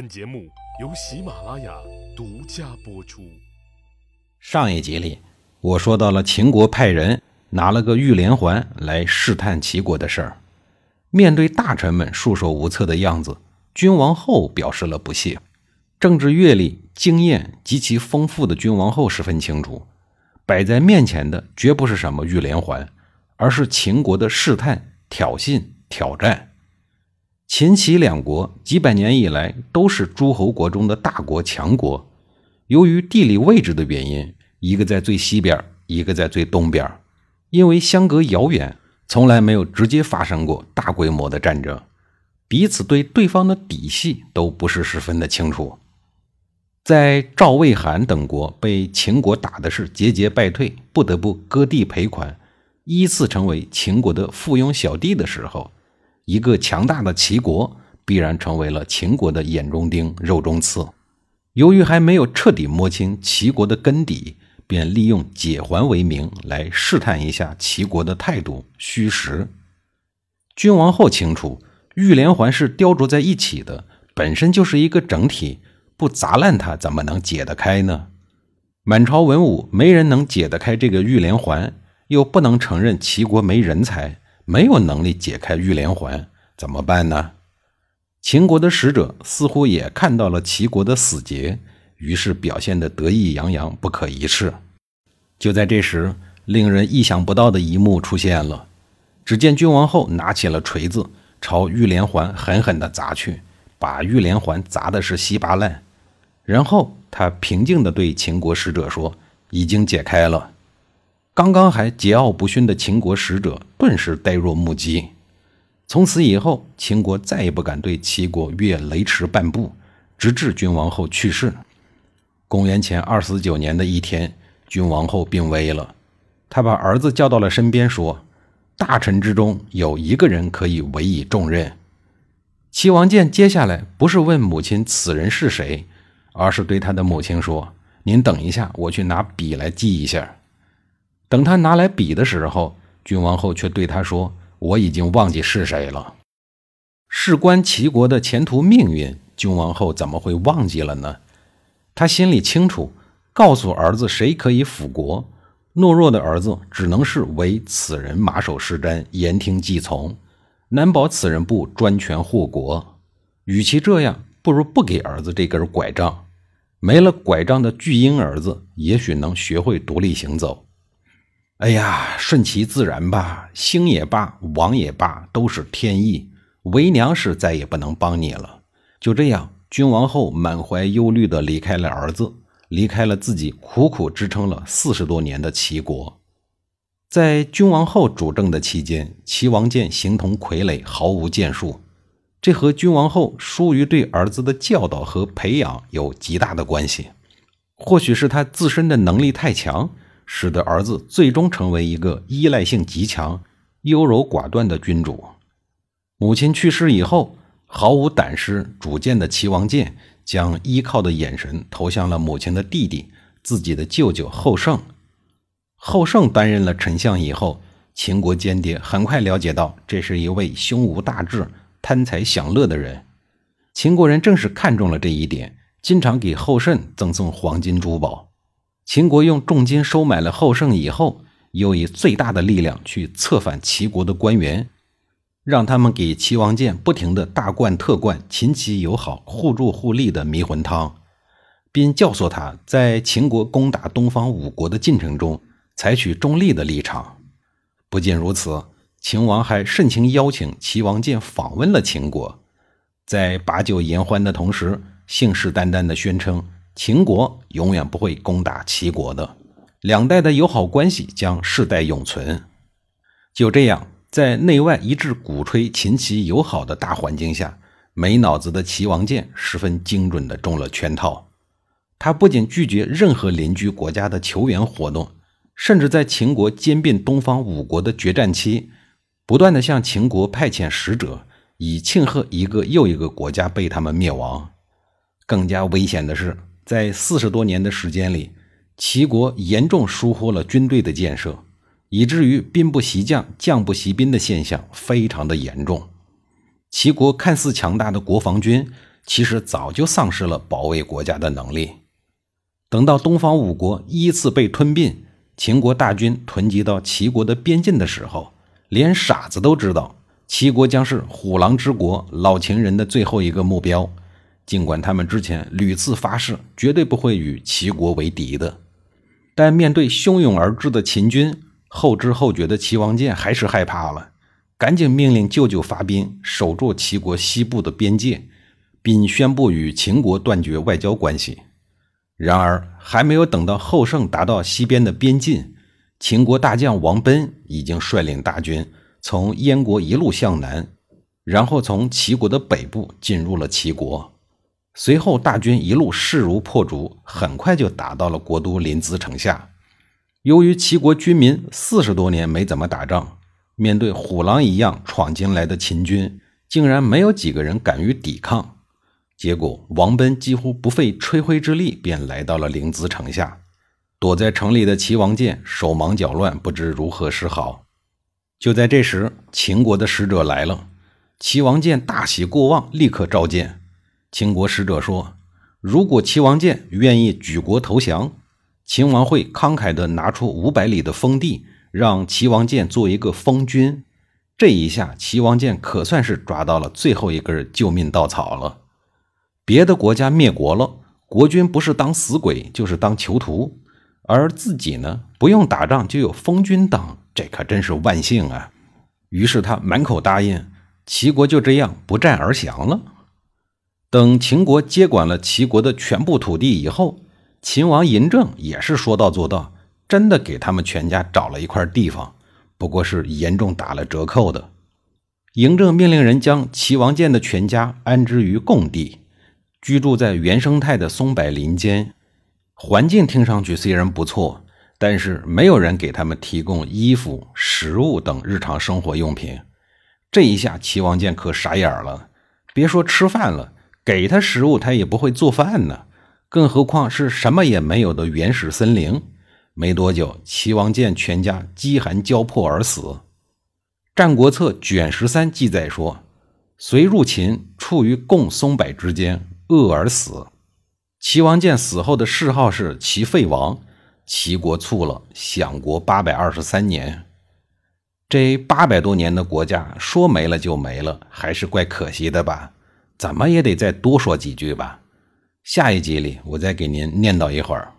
本节目由喜马拉雅独家播出。上一集里，我说到了秦国派人拿了个玉连环来试探齐国的事儿。面对大臣们束手无策的样子，君王后表示了不屑。政治阅历、经验极其丰富的君王后十分清楚，摆在面前的绝不是什么玉连环，而是秦国的试探、挑衅、挑战。秦齐两国几百年以来都是诸侯国中的大国强国，由于地理位置的原因，一个在最西边，一个在最东边，因为相隔遥远，从来没有直接发生过大规模的战争，彼此对对方的底细都不是十分的清楚。在赵、魏、韩等国被秦国打的是节节败退，不得不割地赔款，依次成为秦国的附庸小弟的时候。一个强大的齐国必然成为了秦国的眼中钉、肉中刺。由于还没有彻底摸清齐国的根底，便利用解环为名来试探一下齐国的态度虚实。君王后清楚，玉连环是雕琢在一起的，本身就是一个整体，不砸烂它怎么能解得开呢？满朝文武没人能解得开这个玉连环，又不能承认齐国没人才。没有能力解开玉连环，怎么办呢？秦国的使者似乎也看到了齐国的死结，于是表现得得意洋洋，不可一世。就在这时，令人意想不到的一幕出现了。只见君王后拿起了锤子，朝玉连环狠狠地砸去，把玉连环砸的是稀巴烂。然后他平静地对秦国使者说：“已经解开了。”刚刚还桀骜不驯的秦国使者顿时呆若木鸡。从此以后，秦国再也不敢对齐国越雷池半步，直至君王后去世。公元前二四九年的一天，君王后病危了，他把儿子叫到了身边，说：“大臣之中有一个人可以委以重任。”齐王建接下来不是问母亲此人是谁，而是对他的母亲说：“您等一下，我去拿笔来记一下。”等他拿来笔的时候，君王后却对他说：“我已经忘记是谁了。”事关齐国的前途命运，君王后怎么会忘记了呢？他心里清楚，告诉儿子谁可以辅国，懦弱的儿子只能是为此人马首是瞻、言听计从，难保此人不专权护国。与其这样，不如不给儿子这根拐杖。没了拐杖的巨婴儿子，也许能学会独立行走。哎呀，顺其自然吧，兴也罢，亡也罢，都是天意。为娘是再也不能帮你了。就这样，君王后满怀忧虑地离开了儿子，离开了自己苦苦支撑了四十多年的齐国。在君王后主政的期间，齐王建形同傀儡，毫无建树。这和君王后疏于对儿子的教导和培养有极大的关系。或许是他自身的能力太强。使得儿子最终成为一个依赖性极强、优柔寡断的君主。母亲去世以后，毫无胆识、主见的齐王建将依靠的眼神投向了母亲的弟弟、自己的舅舅后胜。后胜担任了丞相以后，秦国间谍很快了解到这是一位胸无大志、贪财享乐的人。秦国人正是看中了这一点，经常给后胜赠送黄金珠宝。秦国用重金收买了后胜以后，又以最大的力量去策反齐国的官员，让他们给齐王建不停的大灌特灌秦齐友好、互助互利的迷魂汤，并教唆他在秦国攻打东方五国的进程中采取中立的立场。不仅如此，秦王还盛情邀请齐王建访问了秦国，在把酒言欢的同时，信誓旦旦地宣称。秦国永远不会攻打齐国的，两代的友好关系将世代永存。就这样，在内外一致鼓吹秦齐友好的大环境下，没脑子的齐王建十分精准地中了圈套。他不仅拒绝任何邻居国家的求援活动，甚至在秦国兼并东方五国的决战期，不断地向秦国派遣使者，以庆贺一个又一个国家被他们灭亡。更加危险的是。在四十多年的时间里，齐国严重疏忽了军队的建设，以至于兵不习将、将不习兵的现象非常的严重。齐国看似强大的国防军，其实早就丧失了保卫国家的能力。等到东方五国依次被吞并，秦国大军囤积到齐国的边境的时候，连傻子都知道齐国将是虎狼之国老秦人的最后一个目标。尽管他们之前屡次发誓绝对不会与齐国为敌的，但面对汹涌而至的秦军，后知后觉的齐王建还是害怕了，赶紧命令舅舅发兵守住齐国西部的边界，并宣布与秦国断绝外交关系。然而，还没有等到后胜达到西边的边境，秦国大将王贲已经率领大军从燕国一路向南，然后从齐国的北部进入了齐国。随后，大军一路势如破竹，很快就打到了国都临淄城下。由于齐国军民四十多年没怎么打仗，面对虎狼一样闯进来的秦军，竟然没有几个人敢于抵抗。结果，王贲几乎不费吹灰之力便来到了临淄城下。躲在城里的齐王建手忙脚乱，不知如何是好。就在这时，秦国的使者来了。齐王建大喜过望，立刻召见。秦国使者说：“如果齐王建愿意举国投降，秦王会慷慨地拿出五百里的封地，让齐王建做一个封君。这一下，齐王建可算是抓到了最后一根救命稻草了。别的国家灭国了，国君不是当死鬼，就是当囚徒，而自己呢，不用打仗就有封君当，这可真是万幸啊！于是他满口答应，齐国就这样不战而降了。”等秦国接管了齐国的全部土地以后，秦王嬴政也是说到做到，真的给他们全家找了一块地方，不过是严重打了折扣的。嬴政命令人将齐王建的全家安置于贡地，居住在原生态的松柏林间，环境听上去虽然不错，但是没有人给他们提供衣服、食物等日常生活用品。这一下，齐王建可傻眼了，别说吃饭了。给他食物，他也不会做饭呢，更何况是什么也没有的原始森林。没多久，齐王建全家饥寒交迫而死。《战国策·卷十三》记载说：“随入秦，处于共松柏之间，饿而死。”齐王建死后的谥号是齐废王。齐国卒了，享国八百二十三年。这八百多年的国家，说没了就没了，还是怪可惜的吧。怎么也得再多说几句吧。下一集里，我再给您念叨一会儿。